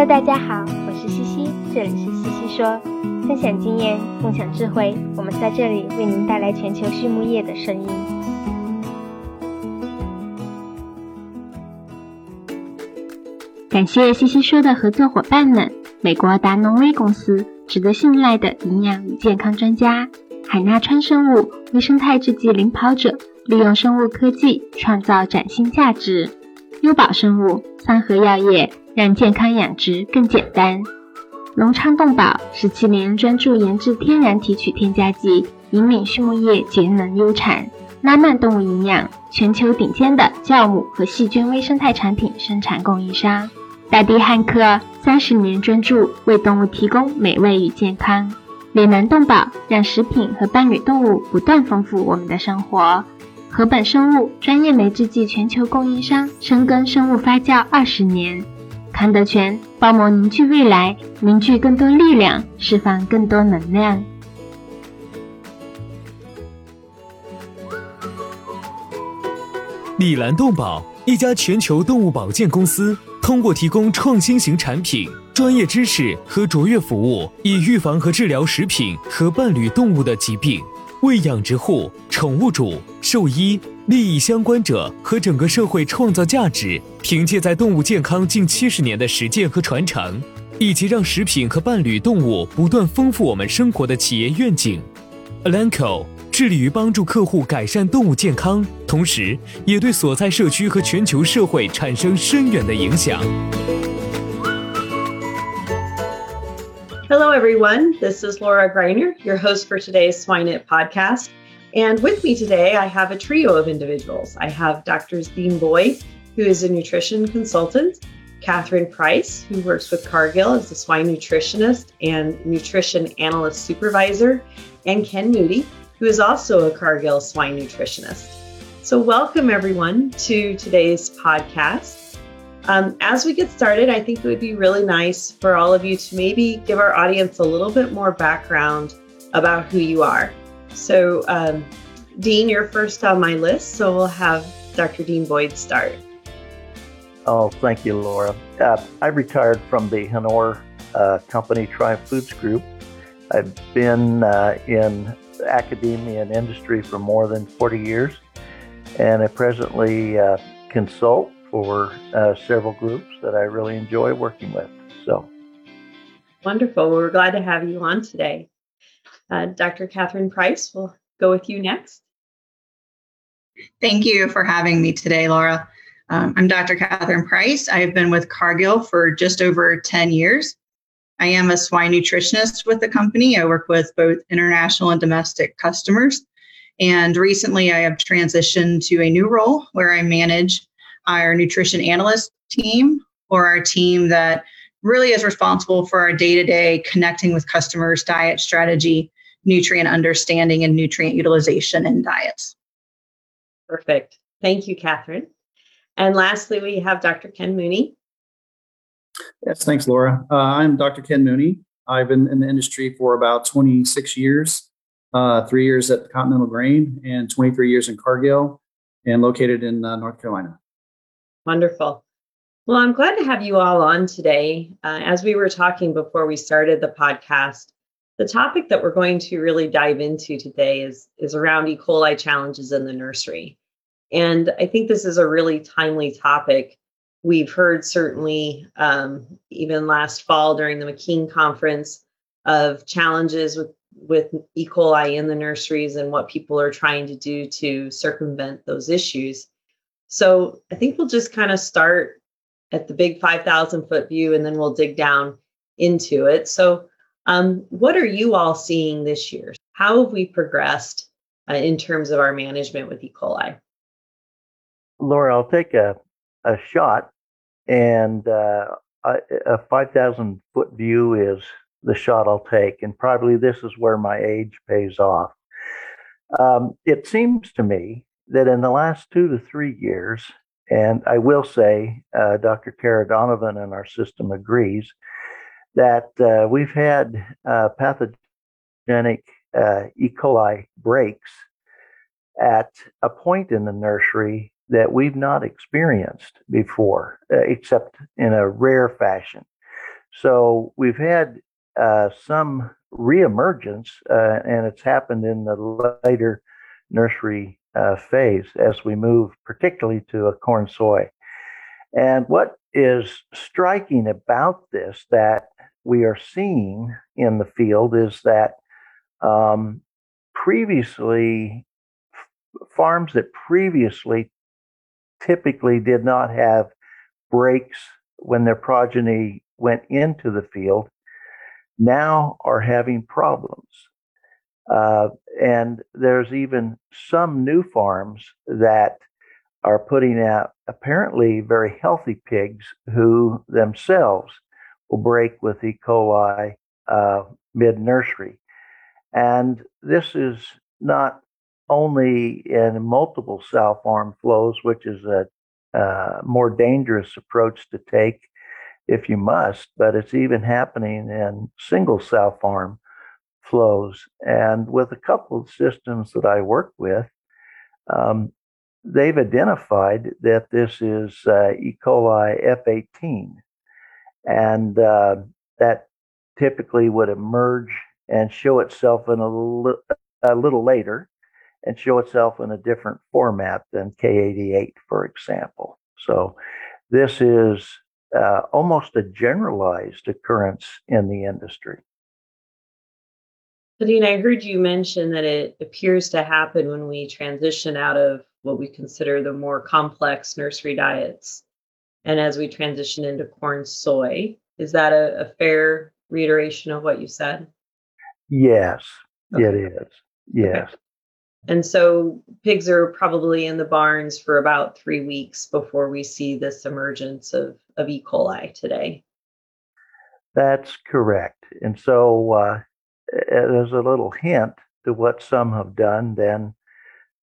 Hello，大家好，我是西西，这里是西西说，分享经验，共享智慧，我们在这里为您带来全球畜牧业的声音。感谢西西说的合作伙伴们：美国达农威公司，值得信赖的营养与健康专家；海纳川生物，微生态制剂领跑者，利用生物科技创造崭新价值；优宝生物，三和药业。让健康养殖更简单。隆昌动宝十七年专注研制天然提取添加剂，引领畜牧业节能优产。拉曼动物营养，全球顶尖的酵母和细菌微生态产品生产供应商。大地汉克三十年专注为动物提供美味与健康。脸南动宝让食品和伴侣动物不断丰富我们的生活。禾本生物专业酶制剂全球供应商，深耕生物发酵二十年。韩德全帮忙凝聚未来，凝聚更多力量，释放更多能量。丽兰动宝，一家全球动物保健公司，通过提供创新型产品、专业知识和卓越服务，以预防和治疗食品和伴侣动物的疾病。为养殖户、宠物主、兽医、利益相关者和整个社会创造价值，凭借在动物健康近七十年的实践和传承，以及让食品和伴侣动物不断丰富我们生活的企业愿景，Alanco 致力于帮助客户改善动物健康，同时也对所在社区和全球社会产生深远的影响。Hello, everyone. This is Laura Greiner, your host for today's Swine It podcast. And with me today, I have a trio of individuals. I have Drs. Dean Boyd, who is a nutrition consultant, Kathryn Price, who works with Cargill as a swine nutritionist and nutrition analyst supervisor, and Ken Mooney, who is also a Cargill swine nutritionist. So, welcome everyone to today's podcast. Um, as we get started, I think it would be really nice for all of you to maybe give our audience a little bit more background about who you are. So, um, Dean, you're first on my list, so we'll have Dr. Dean Boyd start. Oh, thank you, Laura. Uh, I retired from the HANOR uh, company Triumph Foods Group. I've been uh, in academia and industry for more than 40 years, and I presently uh, consult for uh, several groups that I really enjoy working with. So wonderful. Well, we're glad to have you on today. Uh, Dr. Kathryn Price will go with you next. Thank you for having me today, Laura. Um, I'm Dr. Kathryn Price. I have been with Cargill for just over 10 years. I am a swine nutritionist with the company. I work with both international and domestic customers. And recently, I have transitioned to a new role where I manage our nutrition analyst team or our team that really is responsible for our day to day connecting with customers, diet strategy, nutrient understanding, and nutrient utilization in diets. Perfect. Thank you, Kathryn. And lastly, we have Dr. Ken Mooney. Yes, thanks, Laura. Uh, I'm Dr. Ken Mooney. I've been in the industry for about 26 years, uh, three years at Continental Grain and 23 years in Cargill and located in uh, North Carolina. Wonderful. Well, I'm glad to have you all on today. Uh, as we were talking before we started the podcast, the topic that we're going to really dive into today is, is around E. coli challenges in the nursery. And I think this is a really timely topic. We've heard certainly um, even last fall during the McKean conference of challenges with, with E. coli in the nurseries and what people are trying to do to circumvent those issues. So I think we'll just kind of start at the big 5,000 foot view and then we'll dig down into it. So, um, what are you all seeing this year? How have we progressed uh, in terms of our management with E. coli? Laura, I'll take a, a shot, and uh, a, a 5,000 foot view is the shot I'll take, and probably this is where my age pays off. Um, it seems to me that in the last two to three years, and I will say, uh, Dr. Kara Donovan and our system agrees that uh, we've had uh, pathogenic uh, E. coli breaks at a point in the nursery that we've not experienced before, uh, except in a rare fashion. So we've had uh, some reemergence, uh, and it's happened in the later nursery phase as we move, particularly to a corn soy. And what is striking about this that we are seeing in the field is that um, previously, farms that previously typically did not have breaks when their progeny went into the field now are having problems. Uh, and there's even some new farms that are putting out apparently very healthy pigs who themselves will break with E. coli uh, mid nursery. And this is not only in multiple sow farm flows, which is a uh, more dangerous approach to take if you must, but it's even happening in single sow farm flows. And with a couple of systems that I work with, um, they've identified that this is uh, E. coli F18. And uh, that typically would emerge and show itself in a, li- a little later and show itself in a different format than K88, for example. So this is uh, almost a generalized occurrence in the industry. Dean, I heard you mention that it appears to happen when we transition out of what we consider the more complex nursery diets and as we transition into corn soy. Is that a, a fair reiteration of what you said? Yes, okay. it is. Yes. Okay. And so pigs are probably in the barns for about three weeks before we see this emergence of, of E. coli today. That's correct. And so, uh, as a little hint to what some have done, then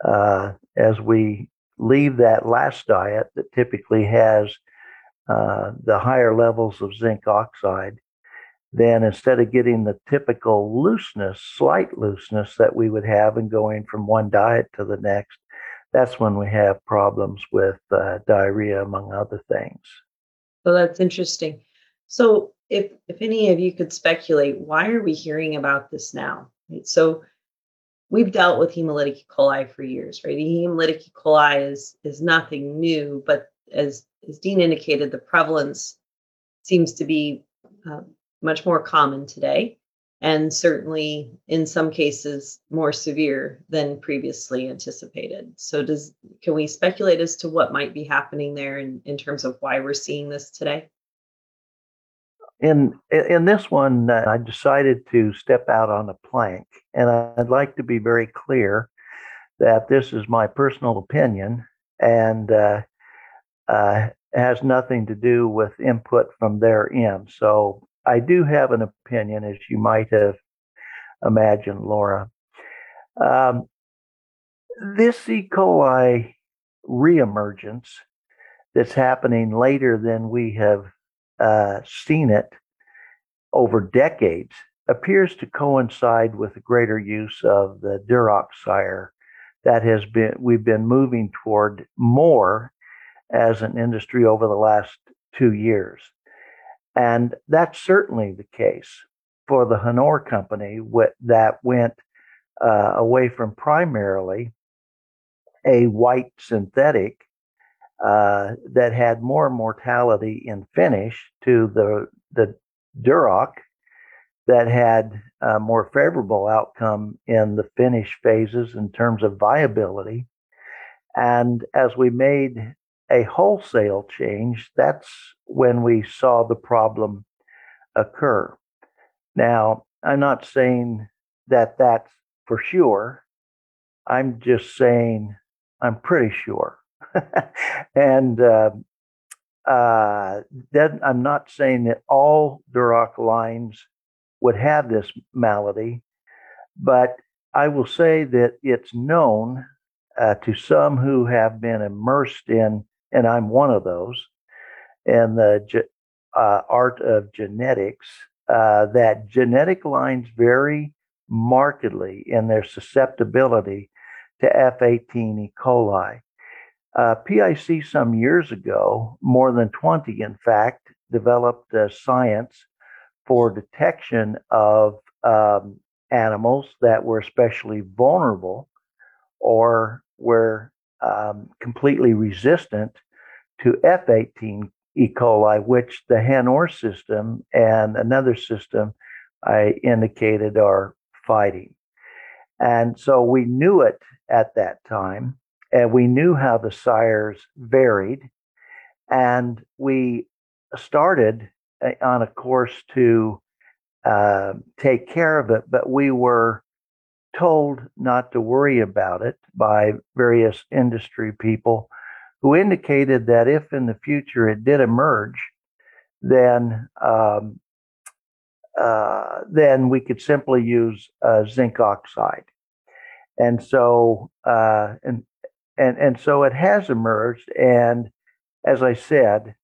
uh, as we leave that last diet that typically has uh, the higher levels of zinc oxide, then instead of getting the typical looseness, slight looseness that we would have in going from one diet to the next, that's when we have problems with uh, diarrhea, among other things. So that's interesting. So, if if any of you could speculate, why are we hearing about this now? Right? So, we've dealt with hemolytic E. coli for years, right? Hemolytic E. coli is is nothing new, but as as Dean indicated, the prevalence seems to be um, much more common today and certainly in some cases more severe than previously anticipated. So does can we speculate as to what might be happening there in, in terms of why we're seeing this today? In in this one uh, i decided to step out on a plank and i'd like to be very clear that this is my personal opinion and uh, uh, has nothing to do with input from their end so I do have an opinion, as you might have imagined, Laura. Um, this E. coli reemergence that's happening later than we have uh, seen it over decades appears to coincide with the greater use of the Duroc sire that has been we've been moving toward more as an industry over the last two years. And that's certainly the case for the HANOR company that went uh, away from primarily a white synthetic uh, that had more mortality in finish to the the Duroc that had a more favorable outcome in the finish phases in terms of viability. And as we made a wholesale change, that's when we saw the problem occur. Now, I'm not saying that that's for sure. I'm just saying I'm pretty sure. and uh, uh, then I'm not saying that all Duroc lines would have this malady, but I will say that it's known uh, to some who have been immersed in and I'm one of those, and the uh, art of genetics, uh, that genetic lines vary markedly in their susceptibility to F18 E. coli. Uh, PIC some years ago, more than 20 in fact, developed a science for detection of um, animals that were especially vulnerable or were um, completely resistant to F18 E. coli, which the HANOR system and another system I indicated are fighting. And so we knew it at that time, and we knew how the sires varied. And we started uh, on a course to uh, take care of it, but we were told not to worry about it by various industry people who indicated that if in the future it did emerge, then um, uh, then we could simply use uh, zinc oxide. And so uh, and and and so it has emerged. And as I said,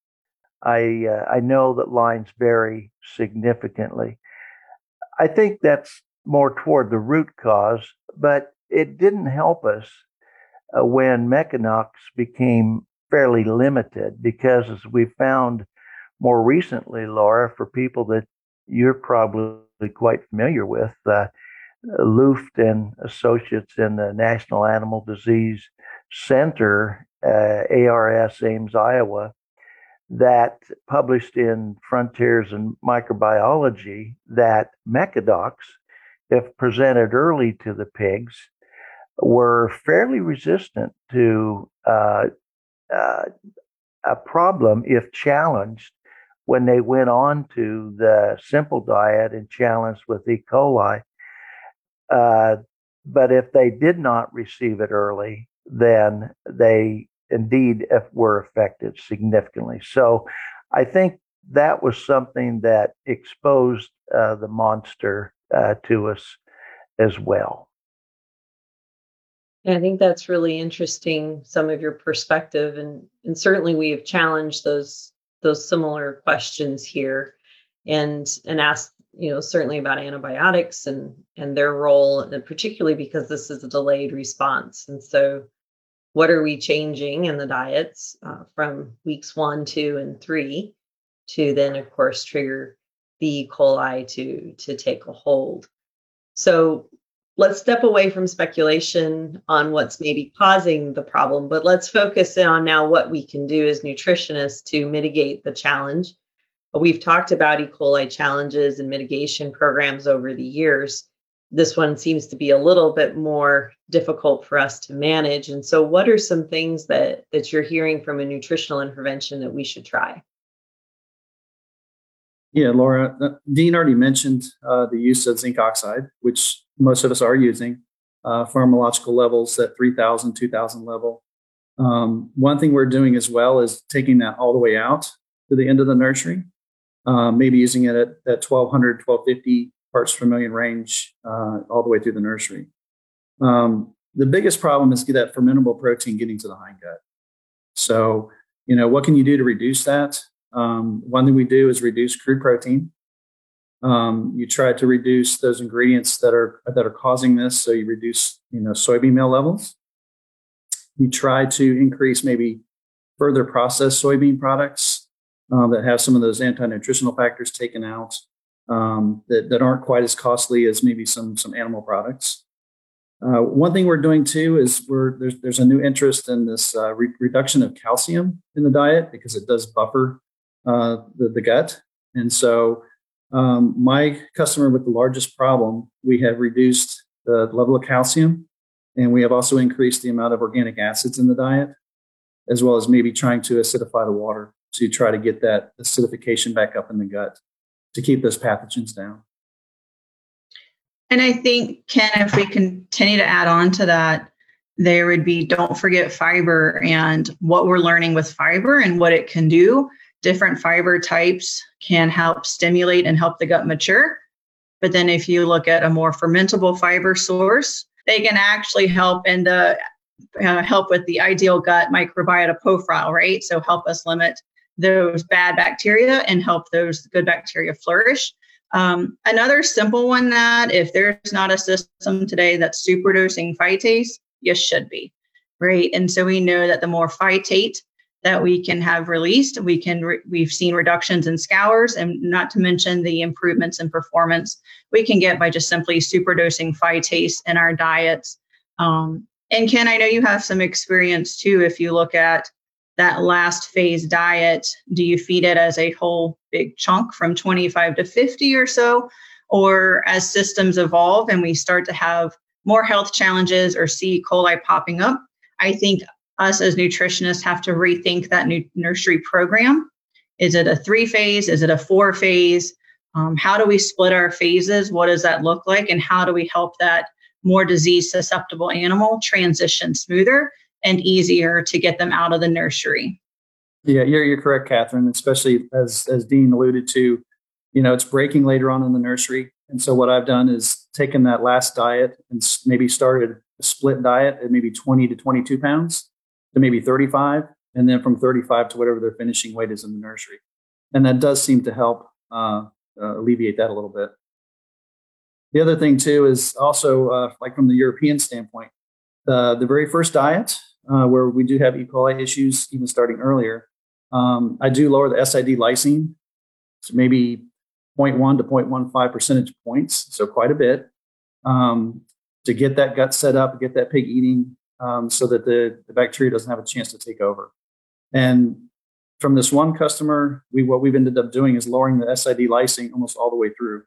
I uh, I know that lines vary significantly. I think that's more toward the root cause, but it didn't help us uh, when Mecadox became fairly limited because, as we found more recently, Laura, for people that you're probably quite familiar with, uh, Luft and Associates in the National Animal Disease Center, uh, ARS Ames, Iowa, that published in Frontiers in Microbiology that Mecadox, if presented early to the pigs, were fairly resistant to uh, uh, a problem if challenged when they went on to the simple diet and challenged with E. coli. Uh, but if they did not receive it early, then they indeed were affected significantly. So I think that was something that exposed uh, the monster uh, to us as well. I think that's really interesting, some of your perspective, and and certainly we have challenged those those similar questions here, and and asked you know certainly about antibiotics and and their role, and particularly because this is a delayed response, and so what are we changing in the diets uh, from weeks one, two, and three to then of course trigger the E. coli to to take a hold. So let's step away from speculation on what's maybe causing the problem, but let's focus on now what we can do as nutritionists to mitigate the challenge. We've talked about E. coli challenges and mitigation programs over the years. This one seems to be a little bit more difficult for us to manage. And so, what are some things that, that you're hearing from a nutritional intervention that we should try? Yeah, Laura, uh, Dean already mentioned uh, the use of zinc oxide, which most of us are using uh, pharmacological levels at 3000, 2000 level. Um, one thing we're doing as well is taking that all the way out to the end of the nursery, um, maybe using it at, at 1200, 1250 parts per million range uh, all the way through the nursery. Um, the biggest problem is that fermentable protein getting to the hindgut. So, you know, what can you do to reduce that? Um, one thing we do is reduce crude protein. Um, you try to reduce those ingredients that are that are causing this, so you reduce you know soybean meal levels. You try to increase maybe further processed soybean products uh, that have some of those anti-nutritional factors taken out um, that, that aren't quite as costly as maybe some some animal products. Uh, one thing we're doing too is we're there's there's a new interest in this uh, re- reduction of calcium in the diet because it does buffer uh, the, the gut. And so, um, my customer with the largest problem, we have reduced the level of calcium, and we have also increased the amount of organic acids in the diet, as well as maybe trying to acidify the water to try to get that acidification back up in the gut to keep those pathogens down. And I think, Ken, if we continue to add on to that, there would be don't forget fiber and what we're learning with fiber and what it can do different fiber types can help stimulate and help the gut mature. But then if you look at a more fermentable fiber source, they can actually help in the uh, help with the ideal gut microbiota profile, right? So help us limit those bad bacteria and help those good bacteria flourish. Um, another simple one that if there's not a system today that's superdosing phytase, you should be, right? And so we know that the more phytate that we can have released. We can re- we've seen reductions in scours, and not to mention the improvements in performance we can get by just simply superdosing phytase in our diets. Um, and Ken, I know you have some experience too. If you look at that last phase diet, do you feed it as a whole big chunk from 25 to 50 or so? Or as systems evolve and we start to have more health challenges or see coli popping up, I think us as nutritionists have to rethink that new nursery program. Is it a three phase? Is it a four phase? Um, how do we split our phases? What does that look like? And how do we help that more disease susceptible animal transition smoother and easier to get them out of the nursery? Yeah, you're, you're correct, Kathryn, especially as, as Dean alluded to, you know, it's breaking later on in the nursery. And so what I've done is taken that last diet and maybe started a split diet at maybe 20 to 22 pounds to maybe 35, and then from 35 to whatever their finishing weight is in the nursery. And that does seem to help uh, uh, alleviate that a little bit. The other thing too is also uh, like from the European standpoint, the very first diet uh, where we do have E. coli issues, even starting earlier, um, I do lower the SID lysine, so maybe 0.1 to 0.15 percentage points, so quite a bit, um, to get that gut set up, get that pig eating, um, so that the, the bacteria doesn't have a chance to take over. And from this one customer, we what we've ended up doing is lowering the SID lysine almost all the way through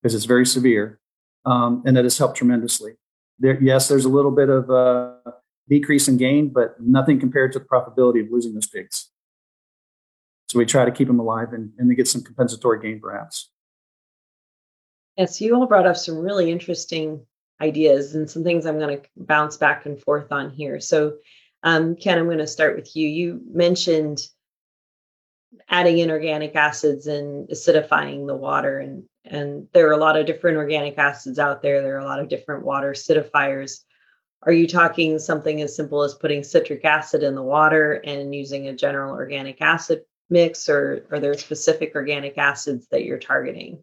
because it's very severe, um, and that has helped tremendously. There, yes, there's a little bit of a decrease in gain, but nothing compared to the probability of losing those pigs. So we try to keep them alive and, and to get some compensatory gain, perhaps. Yes, you all brought up some really interesting ideas and some things I'm going to bounce back and forth on here. So, um, Ken, I'm going to start with you. You mentioned adding in organic acids and acidifying the water, and and there are a lot of different organic acids out there. There are a lot of different water acidifiers. Are you talking something as simple as putting citric acid in the water and using a general organic acid mix, or are there specific organic acids that you're targeting?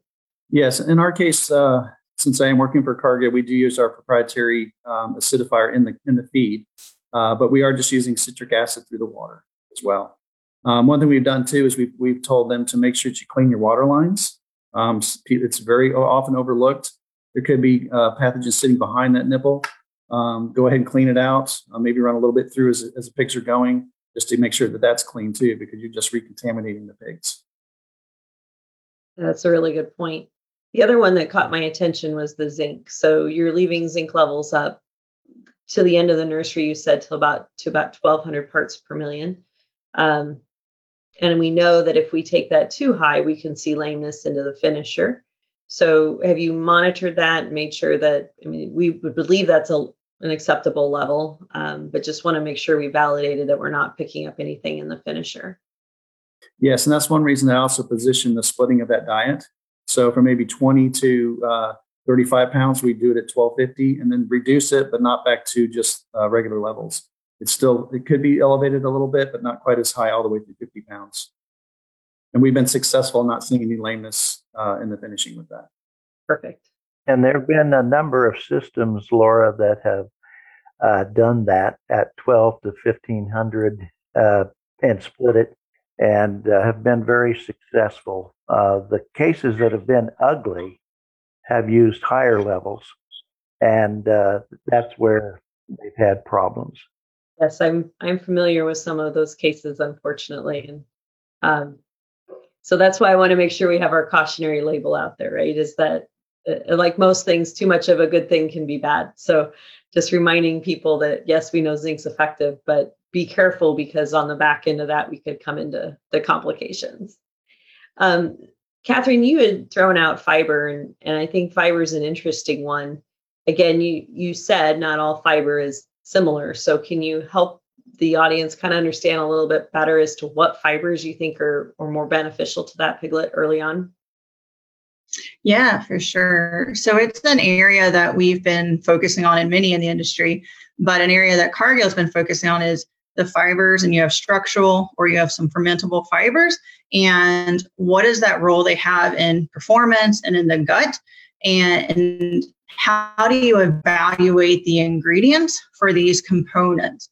Yes, in our case, uh, since I am working for Cargill, we do use our proprietary um, acidifier in the in the feed, uh, but we are just using citric acid through the water as well. Um, one thing we've done too is we've we've told them to make sure that you clean your water lines. Um, it's very often overlooked. There could be uh, pathogens sitting behind that nipple. Um, go ahead and clean it out. Uh, maybe run a little bit through as, as the pigs are going, just to make sure that that's clean too, because you're just recontaminating the pigs. That's a really good point. The other one that caught my attention was the zinc. So you're leaving zinc levels up to the end of the nursery. You said to about to about 1,200 parts per million, um, and we know that if we take that too high, we can see lameness into the finisher. So have you monitored that? And made sure that I mean we would believe that's a an acceptable level, um, but just want to make sure we validated that we're not picking up anything in the finisher. Yes, and that's one reason I also position the splitting of that diet so for maybe 20 to uh, 35 pounds, we do it at 1250 and then reduce it, but not back to just uh, regular levels. It's still, it could be elevated a little bit, but not quite as high all the way to 50 pounds. And we've been successful not seeing any lameness uh, in the finishing with that. Perfect. And there have been a number of systems, Laura, that have uh, done that at 12 to 1500 uh, and split it and uh, have been very successful. Uh, the cases that have been ugly have used higher levels, and uh, that's where they've had problems. Yes, I'm I'm familiar with some of those cases, unfortunately, and um, so that's why I want to make sure we have our cautionary label out there. Right? Is that uh, like most things, too much of a good thing can be bad. So just reminding people that yes, we know zinc's effective, but be careful because on the back end of that, we could come into the complications. Um, Kathryn, you had thrown out fiber, and, and I think fiber is an interesting one. Again, you you said not all fiber is similar. So can you help the audience kind of understand a little bit better as to what fibers you think are, are more beneficial to that piglet early on? Yeah, for sure. So it's an area that we've been focusing on in many in the industry, but an area that Cargill has been focusing on is the fibers and you have structural or you have some fermentable fibers and what is that role they have in performance and in the gut and, how do you evaluate the ingredients for these components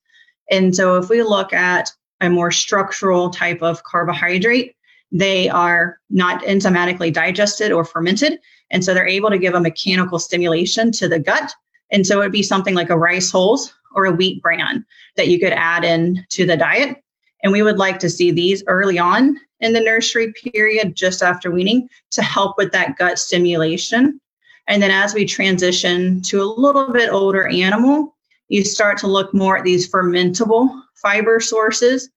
and so if we look at a more structural type of carbohydrate, they are not enzymatically digested or fermented. And so they're able to give a mechanical stimulation to the gut. And so it would be something like a rice hulls or a wheat bran that you could add in to the diet. And we would like to see these early on in the nursery period, just after weaning, to help with that gut stimulation. And then as we transition to a little bit older animal, you start to look more at these fermentable fiber sources.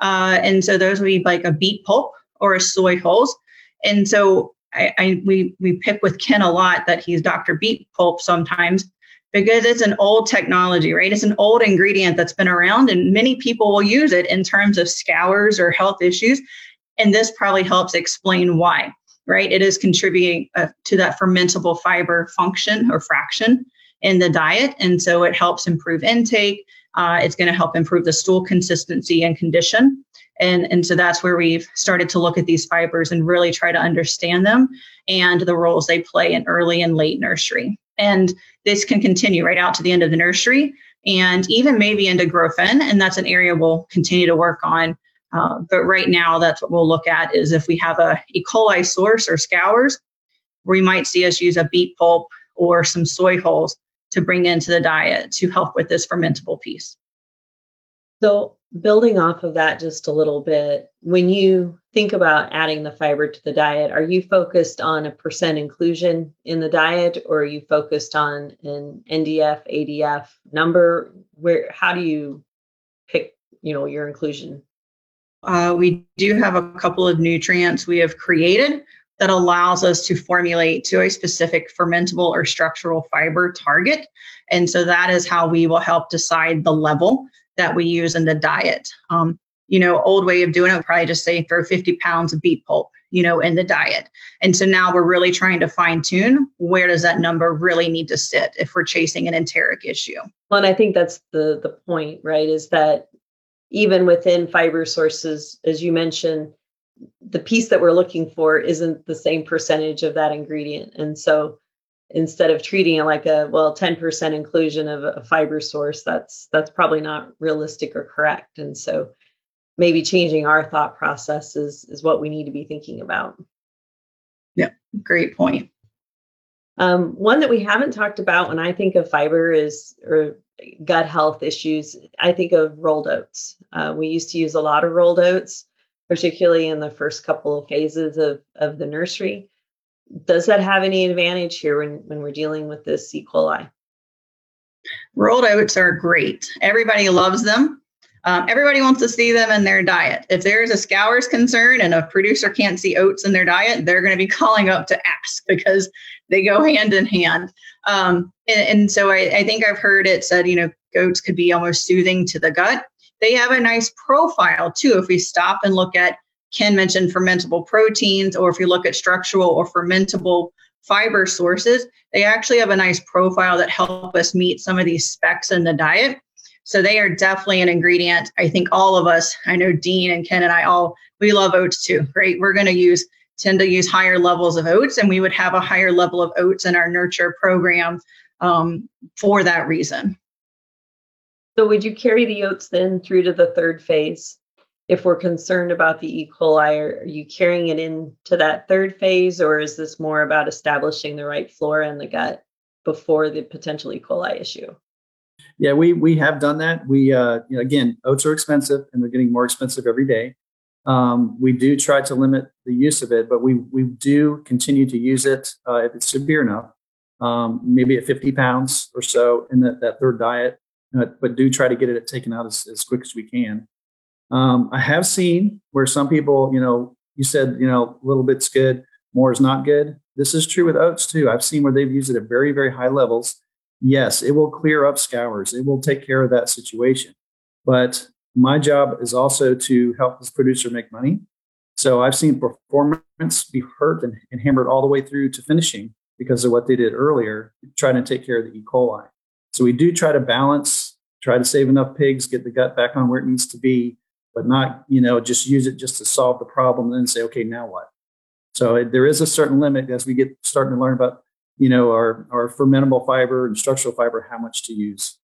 Uh, and so those would be like a beet pulp or a soy hulls. And so I, I, we we pick with Ken a lot that he's Dr. Beet Pulp sometimes because it's an old technology, right? It's an old ingredient that's been around and many people will use it in terms of scours or health issues. And this probably helps explain why, right? It is contributing uh, to that fermentable fiber function or fraction in the diet. And so it helps improve intake. Uh, it's going to help improve the stool consistency and condition. And, and so that's where we've started to look at these fibers and really try to understand them and the roles they play in early and late nursery. And this can continue right out to the end of the nursery and even maybe into growth in. And that's an area we'll continue to work on. Uh, but right now, that's what we'll look at is if we have a E. coli source or scours, we might see us use a beet pulp or some soy hulls to bring into the diet to help with this fermentable piece. So, building off of that just a little bit, when you think about adding the fiber to the diet, are you focused on a percent inclusion in the diet or are you focused on an NDF, ADF number? Where how do you pick, you know, your inclusion? Uh, we do have a couple of nutrients we have created that allows us to formulate to a specific fermentable or structural fiber target. And so that is how we will help decide the level that we use in the diet. Um, you know, old way of doing it probably just say throw 50 pounds of beet pulp, you know, in the diet. And so now we're really trying to fine tune where does that number really need to sit if we're chasing an enteric issue. Well, and I think that's the the point, right? Is that even within fiber sources, as you mentioned, the piece that we're looking for isn't the same percentage of that ingredient. And so instead of treating it like a well 10% inclusion of a fiber source that's that's probably not realistic or correct. And so maybe changing our thought process is is what we need to be thinking about. Yeah great point. Um, one that we haven't talked about when i think of fiber is or gut health issues i think of rolled oats. Uh, we used to use a lot of rolled oats particularly in the first couple of phases of, of the nursery does that have any advantage here when, when we're dealing with this E. coli? Rolled oats are great. Everybody loves them. Um, everybody wants to see them in their diet. If there's a scours concern and a producer can't see oats in their diet, they're going to be calling up to ask because they go hand in hand. Um, and, and, so I, I think I've heard it said, you know, goats could be almost soothing to the gut. They have a nice profile too. If we stop and look at Ken mentioned fermentable proteins, or if you look at structural or fermentable fiber sources, they actually have a nice profile that help us meet some of these specs in the diet. So they are definitely an ingredient. I think all of us, I know Dean and Ken and I all, we love oats too, right? We're going to use, tend to use higher levels of oats, and we would have a higher level of oats in our nurture program um, for that reason. So would you carry the oats then through to the third phase? If we're concerned about the E. coli, are, you carrying it into that third phase, or is this more about establishing the right flora in the gut before the potential E. coli issue? Yeah, we we have done that. We uh, you know, again, oats are expensive, and they're getting more expensive every day. Um, we do try to limit the use of it, but we we do continue to use it uh, if it's severe enough. Um, maybe at 50 pounds or so in that, that third diet, but do try to get it taken out as, as quick as we can. Um, I have seen where some people, you know, you said, you know, a little bit's good, more is not good. This is true with oats too. I've seen where they've used it at very, very high levels. Yes, it will clear up scours. It will take care of that situation. But my job is also to help this producer make money. So I've seen performance be hurt and, and hammered all the way through to finishing because of what they did earlier, trying to take care of the E. coli. So we do try to balance, try to save enough pigs, get the gut back on where it needs to be, but not you know just use it just to solve the problem and then say okay now what so it, there is a certain limit as we get starting to learn about you know our our fermentable fiber and structural fiber how much to use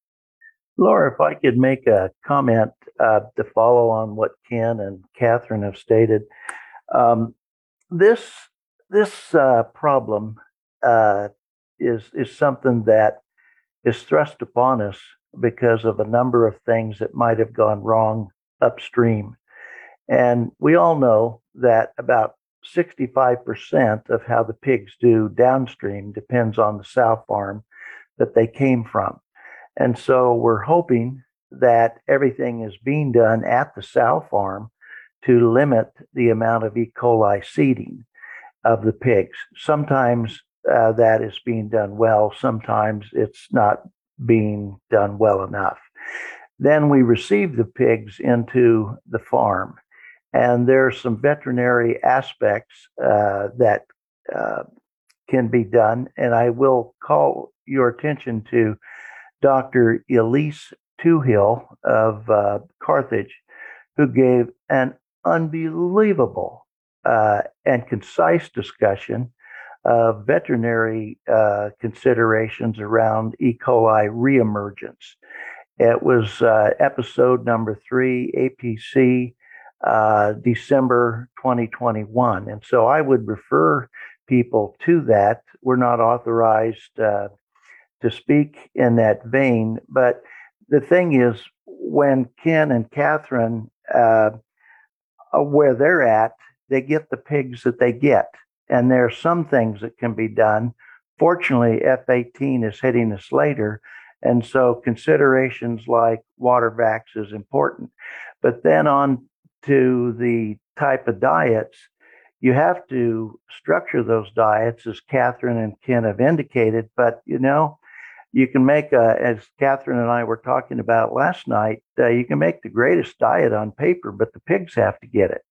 laura if i could make a comment uh, to follow on what Ken and Kathryn have stated. Um, this this uh, problem uh, is is something that is thrust upon us because of a number of things that might have gone wrong upstream. And we all know that about 65% of how the pigs do downstream depends on the sow farm that they came from. And so we're hoping that everything is being done at the sow farm to limit the amount of E. coli seeding of the pigs. Sometimes uh, that is being done well, sometimes it's not being done well enough. Then we receive the pigs into the farm, and there are some veterinary aspects uh, that uh, can be done. And I will call your attention to Dr. Elise Toohill of uh, Carthage, who gave an unbelievable uh, and concise discussion of veterinary uh, considerations around E. coli reemergence. It was uh, episode number three, APC, uh, December 2021. And so I would refer people to that. We're not authorized uh, to speak in that vein. But the thing is, when Ken and Kathryn, uh, where they're at, they get the pigs that they get. And there are some things that can be done. Fortunately, F18 is hitting us later. And so considerations like water vacs is important. But then on to the type of diets, you have to structure those diets as Kathryn and Ken have indicated. But, you know, you can make, a, as Kathryn and I were talking about last night, uh, you can make the greatest diet on paper, but the pigs have to get it.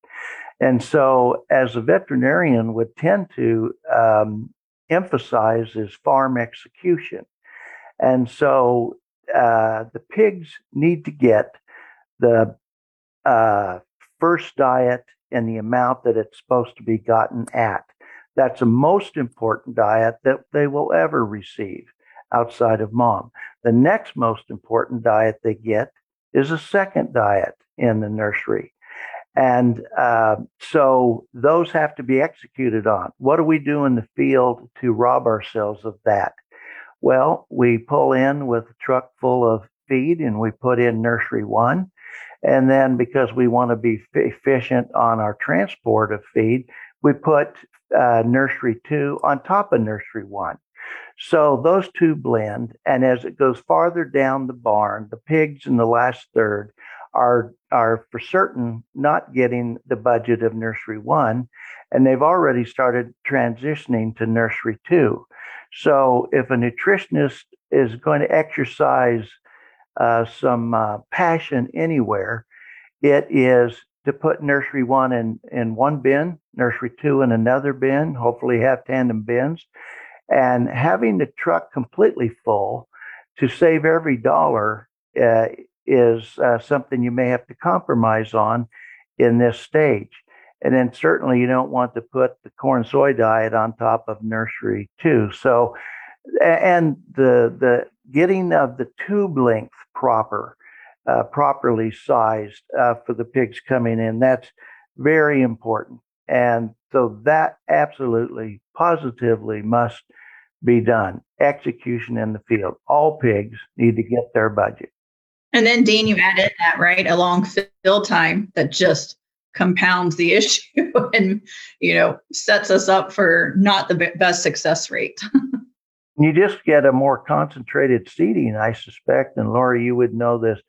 And so, as a veterinarian, would tend to um, emphasize is farm execution. And so, uh, the pigs need to get the uh, first diet and the amount that it's supposed to be gotten at. That's the most important diet that they will ever receive outside of mom. The next most important diet they get is a second diet in the nursery. And uh, so those have to be executed on. What do we do in the field to rob ourselves of that? Well, we pull in with a truck full of feed and we put in nursery one. And then because we want to be efficient on our transport of feed, we put uh, nursery two on top of nursery one. So those two blend. And as it goes farther down the barn, the pigs in the last third are, are for certain not getting the budget of nursery one. And they've already started transitioning to nursery two. So if a nutritionist is going to exercise uh, some uh, passion anywhere, it is to put nursery one in, in one bin, nursery two in another bin, hopefully have tandem bins, and having the truck completely full to save every dollar uh, is uh, something you may have to compromise on in this stage. And then certainly you don't want to put the corn soy diet on top of nursery too. So, and the the getting of the tube length proper, uh, properly sized uh, for the pigs coming in, that's very important. And so that absolutely, positively must be done. Execution in the field. All pigs need to get their budget. And then, Dean, you added that, right? A long fill time that just compounds the issue and, you know, sets us up for not the best success rate. you just get a more concentrated seeding, I suspect. And Laura, you would know this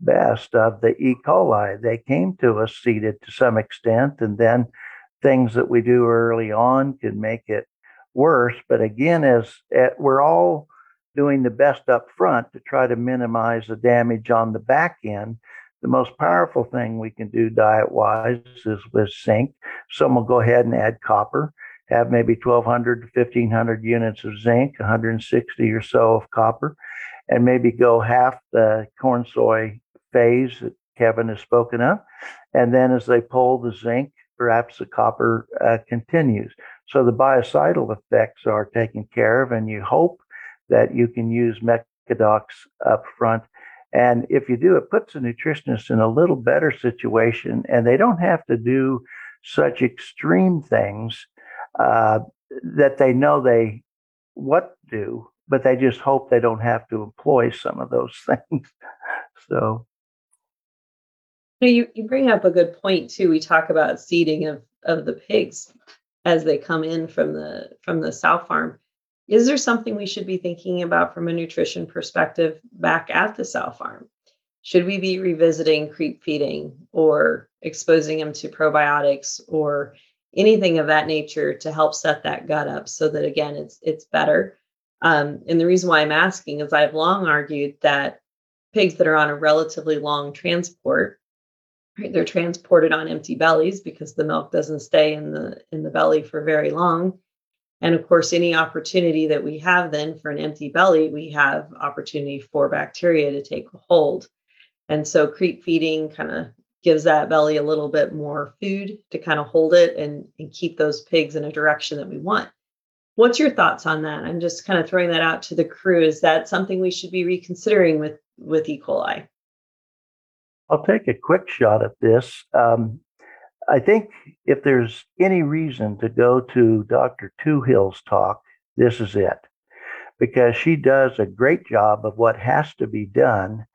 best of the E. coli. They came to us seeded to some extent, and then things that we do early on can make it worse. But again, as, as we're all doing the best up front to try to minimize the damage on the back end. The most powerful thing we can do diet wise is with zinc. Some will go ahead and add copper, have maybe 1,200 to 1,500 units of zinc, 160 or so of copper, and maybe go half the corn soy phase that Kevin has spoken of. And then as they pull the zinc, perhaps the copper uh, continues. So the biocidal effects are taken care of, and you hope that you can use Mecadox up front And if you do, it puts the nutritionist in a little better situation, and they don't have to do such extreme things uh, that they know they what do, but they just hope they don't have to employ some of those things. so. You, you bring up a good point too. We talk about seeding of, of the pigs as they come in from the from the sow farm. Is there something we should be thinking about from a nutrition perspective back at the sow farm? Should we be revisiting creep feeding or exposing them to probiotics or anything of that nature to help set that gut up so that again it's it's better? Um, and the reason why I'm asking is I've long argued that pigs that are on a relatively long transport, right, they're transported on empty bellies because the milk doesn't stay in the in the belly for very long and of course, any opportunity that we have then for an empty belly, we have opportunity for bacteria to take hold. And so creep feeding kind of gives that belly a little bit more food to kind of hold it and, and keep those pigs in a direction that we want. What's your thoughts on that? I'm just kind of throwing that out to the crew. Is that something we should be reconsidering with with E. coli? I'll take a quick shot at this. Um, I think if there's any reason to go to Dr. Hill's talk, this is it. Because she does a great job of what has to be done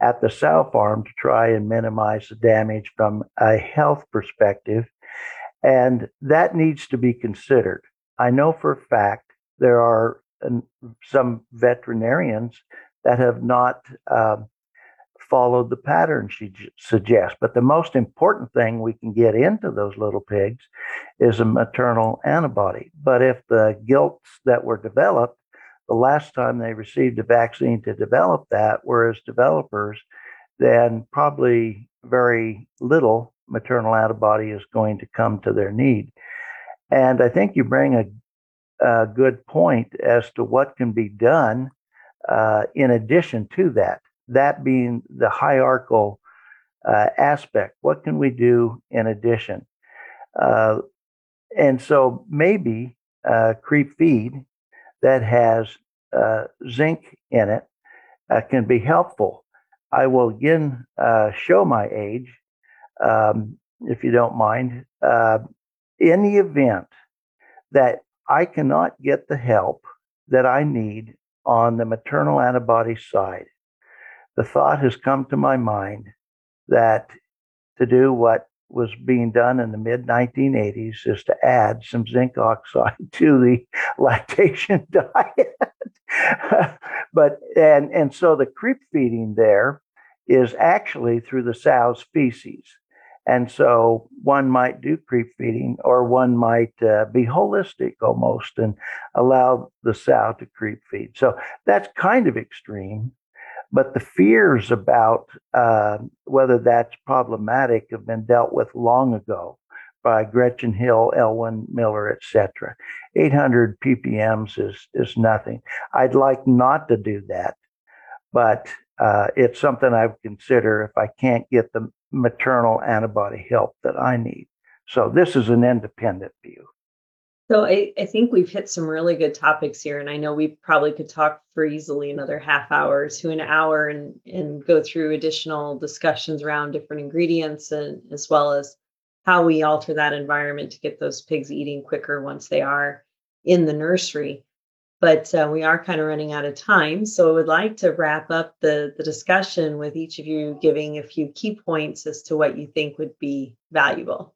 at the sow farm to try and minimize the damage from a health perspective. And that needs to be considered. I know for a fact there are some veterinarians that have not um, followed the pattern she suggests. But the most important thing we can get into those little pigs is a maternal antibody. But if the gilts that were developed, the last time they received a vaccine to develop that were as developers, then probably very little maternal antibody is going to come to their need. And I think you bring a, a good point as to what can be done uh, in addition to that that being the hierarchical uh, aspect. What can we do in addition? Uh, and so maybe uh, creep feed that has uh, zinc in it uh, can be helpful. I will again uh, show my age, um, if you don't mind. in the event that I cannot get the help that I need on the maternal antibody side, the thought has come to my mind that to do what was being done in the mid 1980s is to add some zinc oxide to the lactation diet. but and and so the creep feeding there is actually through the sow's feces. And so one might do creep feeding or one might uh, be holistic almost and allow the sow to creep feed. So that's kind of extreme. But the fears about uh, whether that's problematic have been dealt with long ago by Gretchen Hill, Elwyn Miller, etc. 800 ppms is is nothing. I'd like not to do that, but uh, it's something I would consider if I can't get the maternal antibody help that I need. So this is an independent view. So I, I think we've hit some really good topics here, and I know we probably could talk for easily another half hour to an hour and and go through additional discussions around different ingredients and as well as how we alter that environment to get those pigs eating quicker once they are in the nursery. But uh, we are kind of running out of time, so I would like to wrap up the the discussion with each of you giving a few key points as to what you think would be valuable.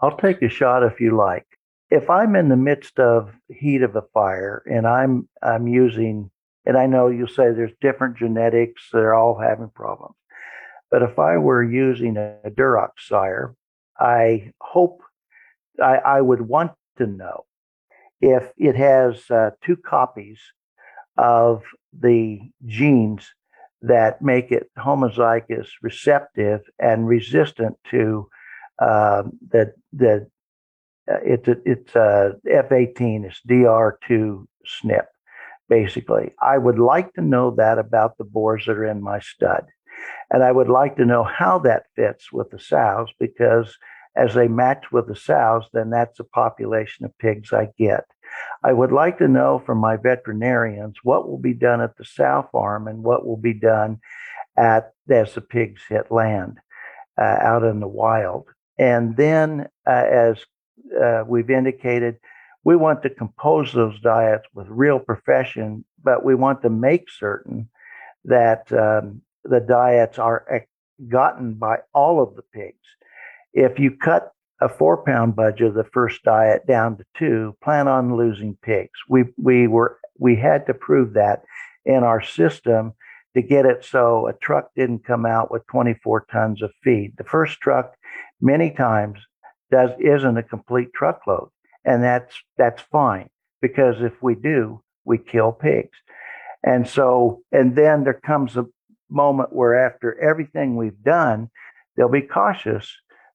I'll take a shot if you like if I'm in the midst of heat of a fire and I'm I'm using and I know you'll say there's different genetics, they're all having problems. But if I were using a Duroc sire, I hope I, I would want to know if it has uh, two copies of the genes that make it homozygous receptive and resistant to uh, the the it's a, it's a F18, it's DR2 SNP, basically. I would like to know that about the boars that are in my stud. And I would like to know how that fits with the sows because as they match with the sows, then that's the population of pigs I get. I would like to know from my veterinarians what will be done at the sow farm and what will be done at as the pigs hit land uh, out in the wild. And then, uh, as uh, we've indicated, we want to compose those diets with real profession, but we want to make certain that um, the diets are gotten by all of the pigs. If you cut a four pound budget of the first diet down to two, plan on losing pigs. We we were we had to prove that in our system to get it so a truck didn't come out with 24 tons of feed. The first truck many times does isn't a complete truckload. And that's that's fine because if we do, we kill pigs. And so and then there comes a moment where after everything we've done, they'll be cautious,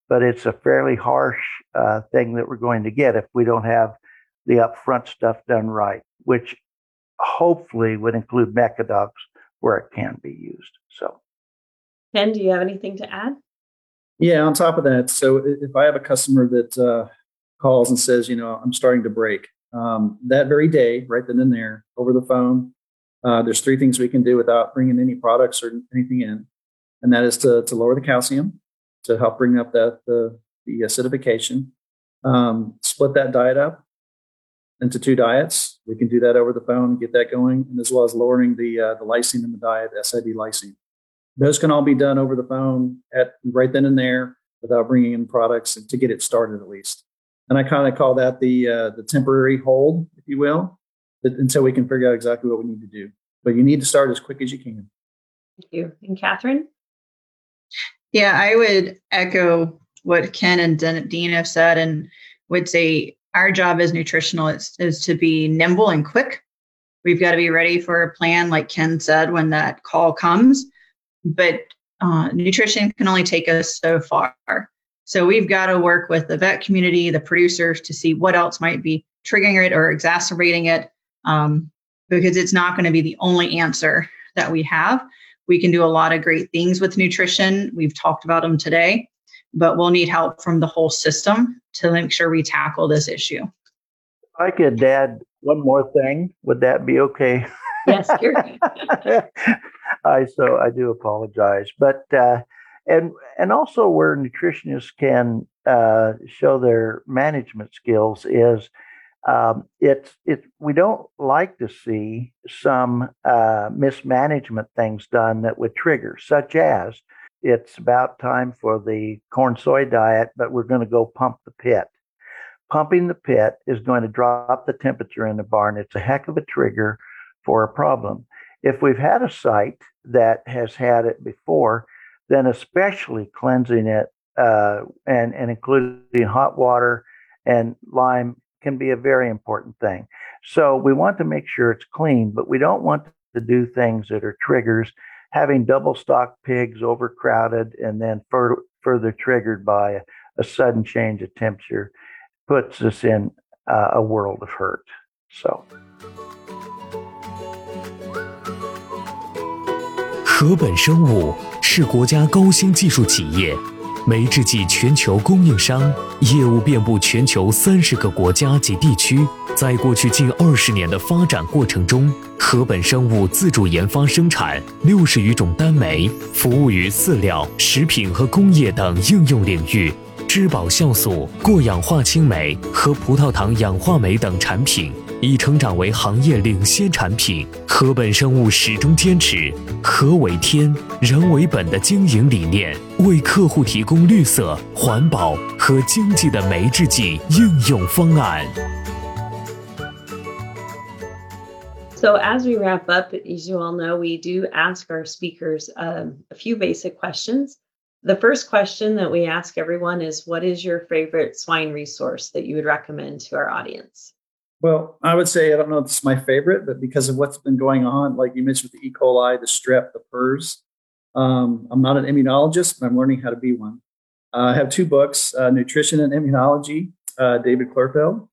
but it's a fairly harsh uh, thing that we're going to get if we don't have the upfront stuff done right, which hopefully would include mecadox where it can be used. So, Ken, do you have anything to add? Yeah, on top of that, so if I have a customer that uh, calls and says, you know, I'm starting to break, um, that very day, right then and there, over the phone, uh, there's three things we can do without bringing any products or anything in, and that is to, to lower the calcium to help bring up that the, the acidification, um, split that diet up into two diets. We can do that over the phone, and get that going, and as well as lowering the uh, the lysine in the diet, SID lysine. Those can all be done over the phone at right then and there without bringing in products to get it started at least. And I kind of call that the uh, the temporary hold, if you will, until we can figure out exactly what we need to do. But you need to start as quick as you can. Thank you. And Kathryn? Yeah, I would echo what Ken and Dean have said and would say our job as nutritionalists is to be nimble and quick. We've got to be ready for a plan, like Ken said, when that call comes. But uh, nutrition can only take us so far. So we've got to work with the vet community, the producers to see what else might be triggering it or exacerbating it, um, because it's not going to be the only answer that we have. We can do a lot of great things with nutrition. We've talked about them today but we'll need help from the whole system to make sure we tackle this issue. I could add one more thing. Would that be okay? Yes, you're. I so I do apologize, but uh, and and also where nutritionists can uh, show their management skills is um, it's it we don't like to see some uh, mismanagement things done that would trigger, such as it's about time for the corn soy diet, but we're going to go pump the pit. Pumping the pit is going to drop the temperature in the barn. It's a heck of a trigger for a problem. If we've had a site that has had it before, then especially cleansing it uh, and, and including hot water and lime can be a very important thing. So we want to make sure it's clean, but we don't want to do things that are triggers having double stock pigs overcrowded and then fur- further triggered by a, a, sudden change of temperature puts us in uh, a world of hurt. So. 禾本生物是国家高新技术企业，酶制剂全球供应商，业务遍布全球三十个国家及地区。在过去近二十年的发展过程中，禾本生物自主研发生产六十余种单酶，服务于饲料、食品和工业等应用领域。质保酵素、过氧化氢酶和葡萄糖氧化酶等产品已成长为行业领先产品。禾本生物始终坚持“禾为天，人为本”的经营理念，为客户提供绿色、环保和经济的酶制剂应用方案。So, as we wrap up, as you all know, we do ask our speakers um, a few basic questions. The first question that we ask everyone is What is your favorite swine resource that you would recommend to our audience? Well, I would say I don't know if it's my favorite, but because of what's been going on, like you mentioned with the E. coli, the strep, the PRRS, um, I'm not an immunologist, but I'm learning how to be one. Uh, I have two books uh, Nutrition and Immunology, uh, David Klurfeld,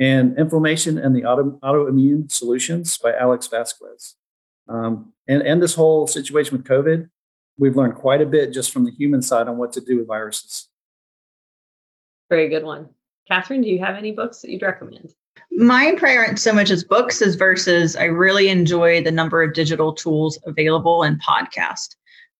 and Inflammation and the Auto, Autoimmune Solutions by Alex Vasquez. Um, and, and this whole situation with COVID, we've learned quite a bit just from the human side on what to do with viruses. Very good one. Kathryn, do you have any books that you'd recommend? Mine prior aren't so much as books as versus I really enjoy the number of digital tools available and podcast.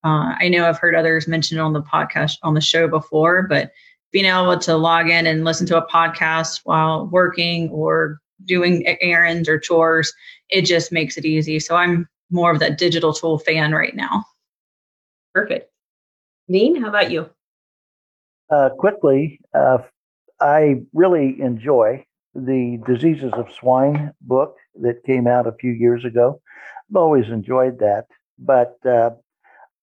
Uh, I know I've heard others mention it on the podcast on the show before, but being able to log in and listen to a podcast while working or doing errands or chores, it just makes it easy. So I'm more of that digital tool fan right now. Perfect. Dean, how about you? Uh, quickly, uh, I really enjoy the Diseases of Swine book that came out a few years ago. I've always enjoyed that, but uh,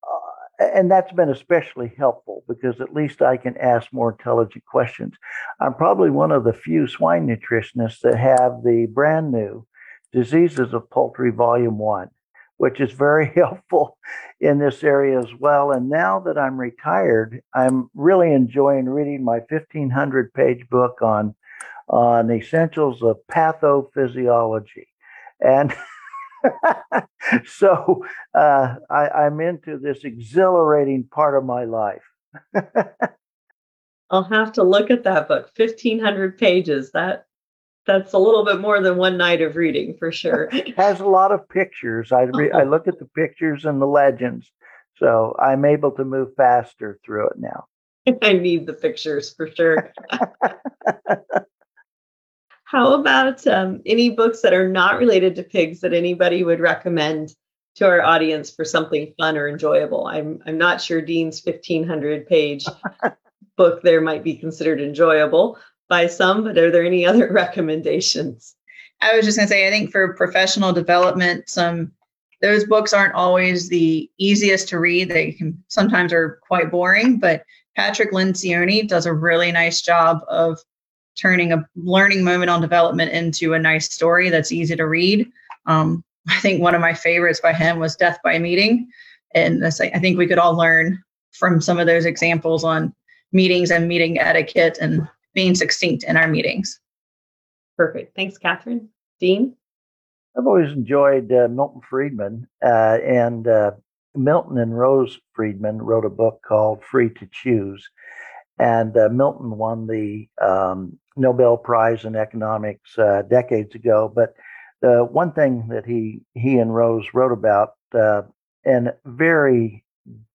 uh, and that's been especially helpful because at least I can ask more intelligent questions. I'm probably one of the few swine nutritionists that have the brand new Diseases of Poultry Volume 1, which is very helpful in this area as well. And now that I'm retired, I'm really enjoying reading my 1500 page book on on essentials of pathophysiology. And so uh, I, am into this exhilarating part of my life. I'll have to look at that book. 1500 pages. That that's a little bit more than one night of reading for sure. it has a lot of pictures. I re- I look at the pictures and the legends, so I'm able to move faster through it now. I need the pictures for sure. How about um, any books that are not related to pigs that anybody would recommend to our audience for something fun or enjoyable? I'm I'm not sure Dean's 1500 page book there might be considered enjoyable by some, but are there any other recommendations? I was just going to say, I think for professional development, some those books aren't always the easiest to read. They can sometimes are quite boring, but Patrick Lencioni does a really nice job of turning a learning moment on development into a nice story that's easy to read. Um, I think one of my favorites by him was Death by Meeting. And I think we could all learn from some of those examples on meetings and meeting etiquette and being succinct in our meetings. Perfect. Thanks, Kathryn. Dean? I've always enjoyed uh, Milton Friedman, uh, and uh, Milton and Rose Friedman wrote a book called Free to Choose. And uh, Milton won the um, Nobel Prize in economics uh, decades ago. But the one thing that he he and Rose wrote about uh, in a very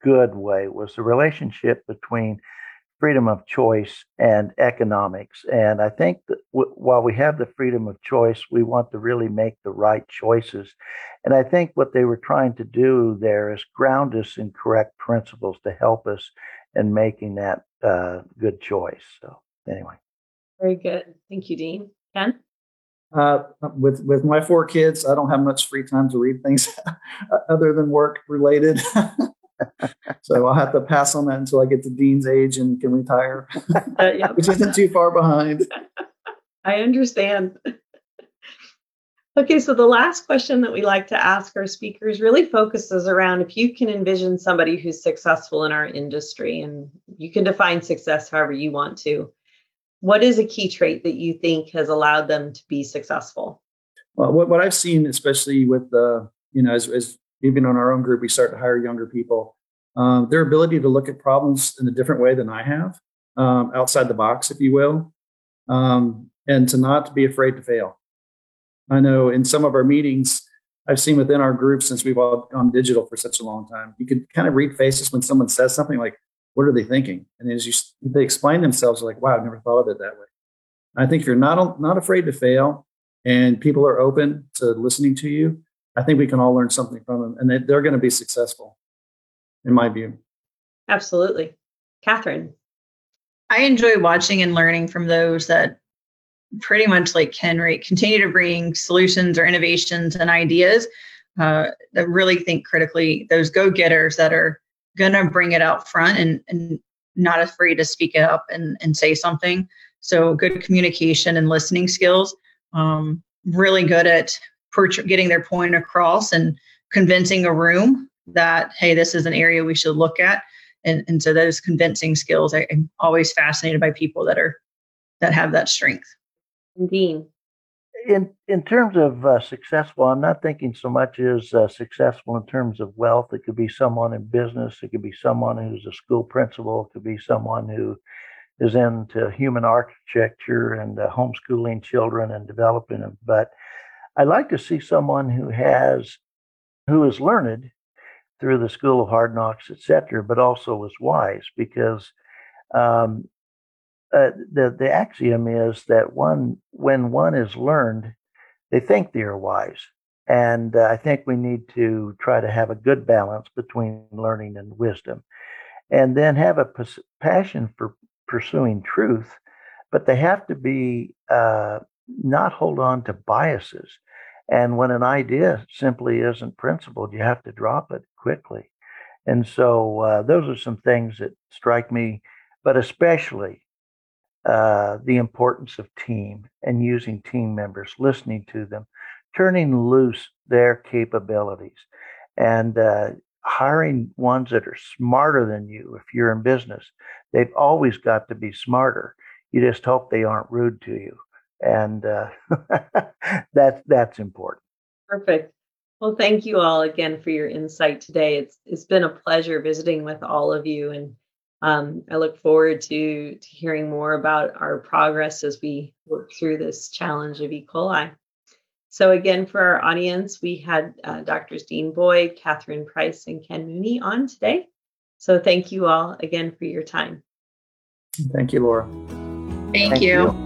good way was the relationship between freedom of choice and economics. And I think that w- while we have the freedom of choice, we want to really make the right choices. And I think what they were trying to do there is ground us in correct principles to help us in making that uh, good choice. So anyway. Very good. Thank you, Dean. Ken? Uh, with with my four kids, I don't have much free time to read things other than work related. so I'll have to pass on that until I get to Dean's age and can retire, uh, yeah. which isn't too far behind. I understand. Okay, so the last question that we like to ask our speakers really focuses around if you can envision somebody who's successful in our industry, and you can define success however you want to what is a key trait that you think has allowed them to be successful? Well, what, what I've seen, especially with the, you know, as, as even on our own group, we start to hire younger people, um, their ability to look at problems in a different way than I have, um, outside the box, if you will, um, and to not be afraid to fail. I know in some of our meetings, I've seen within our group since we've all gone digital for such a long time, you can kind of read faces when someone says something like, what are they thinking? And as you they explain themselves, like, wow, I've never thought of it that way. I think you're not not afraid to fail, and people are open to listening to you. I think we can all learn something from them, and they, they're going to be successful, in my view. Absolutely, Kathryn. I enjoy watching and learning from those that pretty much like Ken Right continue to bring solutions or innovations and ideas uh, that really think critically. Those go getters that are gonna bring it out front and, and not afraid to speak it up and, and say something. So good communication and listening skills. Um, really good at getting their point across and convincing a room that hey, this is an area we should look at. And, and so those convincing skills, I, I'm always fascinated by people that are that have that strength. Dean in in terms of uh, successful, I'm not thinking so much as uh, successful in terms of wealth. It could be someone in business. It could be someone who's a school principal. It could be someone who is into human architecture and uh, homeschooling children and developing them. But I like to see someone who has, who is learned through the School of Hard Knocks, etc., but also is wise because um, uh, the the axiom is that one when one is learned, they think they are wise, and uh, I think we need to try to have a good balance between learning and wisdom, and then have a passion for pursuing truth, but they have to be uh, not hold on to biases. And when an idea simply isn't principled, you have to drop it quickly. And so uh, those are some things that strike me, but especially uh, the importance of team and using team members, listening to them, turning loose their capabilities, and uh, hiring ones that are smarter than you. If you're in business, they've always got to be smarter. You just hope they aren't rude to you, and uh, that's that's important. Perfect. Well, thank you all again for your insight today. It's it's been a pleasure visiting with all of you and um, I look forward to, to hearing more about our progress as we work through this challenge of E. coli. So, again, for our audience, we had uh, Drs. Dean Boyd, Kathryn Price, and Ken Mooney on today. So, thank you all again for your time. Thank you, Laura. Thank, thank you. you.